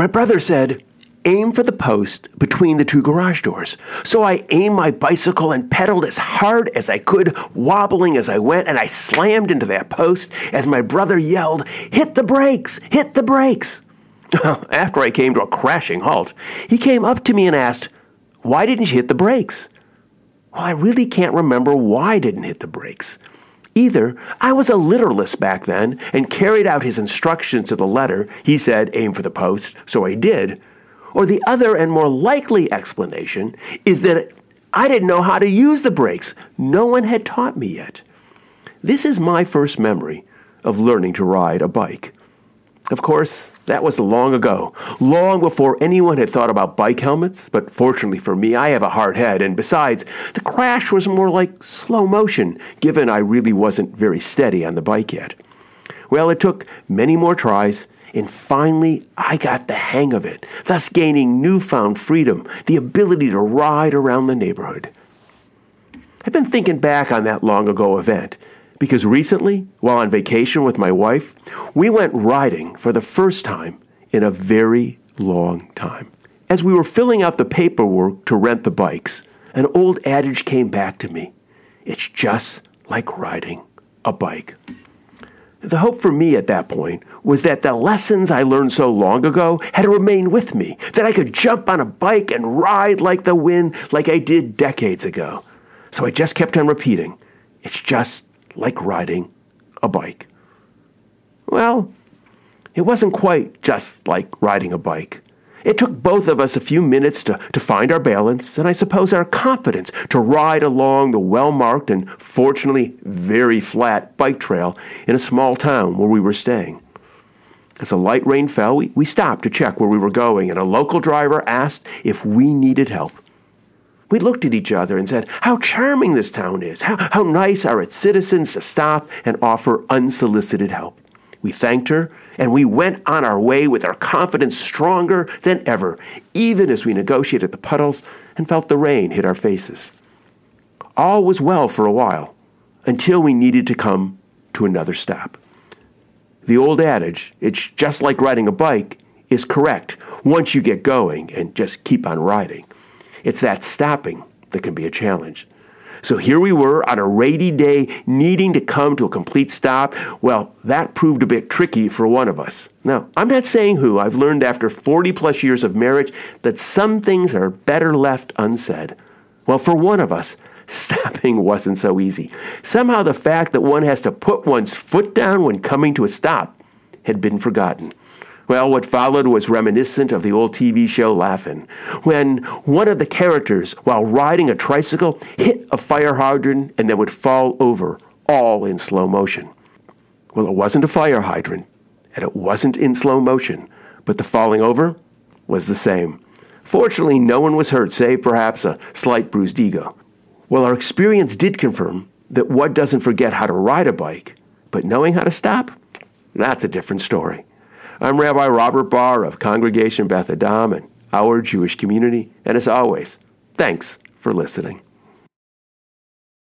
My brother said, aim for the post between the two garage doors. So I aimed my bicycle and pedaled as hard as I could, wobbling as I went, and I slammed into that post as my brother yelled, Hit the brakes! Hit the brakes! After I came to a crashing halt, he came up to me and asked, Why didn't you hit the brakes? Well, I really can't remember why I didn't hit the brakes. Either I was a literalist back then and carried out his instructions to the letter. He said, aim for the post, so I did. Or the other and more likely explanation is that I didn't know how to use the brakes. No one had taught me yet. This is my first memory of learning to ride a bike. Of course, that was long ago, long before anyone had thought about bike helmets, but fortunately for me, I have a hard head, and besides, the crash was more like slow motion, given I really wasn't very steady on the bike yet. Well, it took many more tries, and finally, I got the hang of it, thus gaining newfound freedom, the ability to ride around the neighborhood. I've been thinking back on that long ago event because recently, while on vacation with my wife, we went riding for the first time in a very long time. As we were filling out the paperwork to rent the bikes, an old adage came back to me it's just like riding a bike. The hope for me at that point was that the lessons I learned so long ago had remained with me, that I could jump on a bike and ride like the wind like I did decades ago. So I just kept on repeating, it's just like riding a bike. Well, it wasn't quite just like riding a bike. It took both of us a few minutes to, to find our balance, and I suppose our confidence to ride along the well marked and fortunately very flat bike trail in a small town where we were staying. As a light rain fell, we, we stopped to check where we were going, and a local driver asked if we needed help. We looked at each other and said, How charming this town is! How, how nice are its citizens to stop and offer unsolicited help. We thanked her, and we went on our way with our confidence stronger than ever, even as we negotiated the puddles and felt the rain hit our faces. All was well for a while, until we needed to come to another stop. The old adage, it's just like riding a bike, is correct once you get going and just keep on riding. It's that stopping that can be a challenge. So here we were on a rainy day, needing to come to a complete stop. Well, that proved a bit tricky for one of us. Now, I'm not saying who. I've learned after 40 plus years of marriage that some things are better left unsaid. Well, for one of us, stopping wasn't so easy. Somehow the fact that one has to put one's foot down when coming to a stop had been forgotten. Well, what followed was reminiscent of the old TV show Laugh-In, when one of the characters, while riding a tricycle, hit a fire hydrant and then would fall over, all in slow motion. Well, it wasn't a fire hydrant, and it wasn't in slow motion, but the falling over was the same. Fortunately, no one was hurt, save perhaps a slight bruised ego. Well, our experience did confirm that one doesn't forget how to ride a bike, but knowing how to stop, that's a different story. I'm Rabbi Robert Barr of Congregation Beth Adam and our Jewish community, and as always, thanks for listening.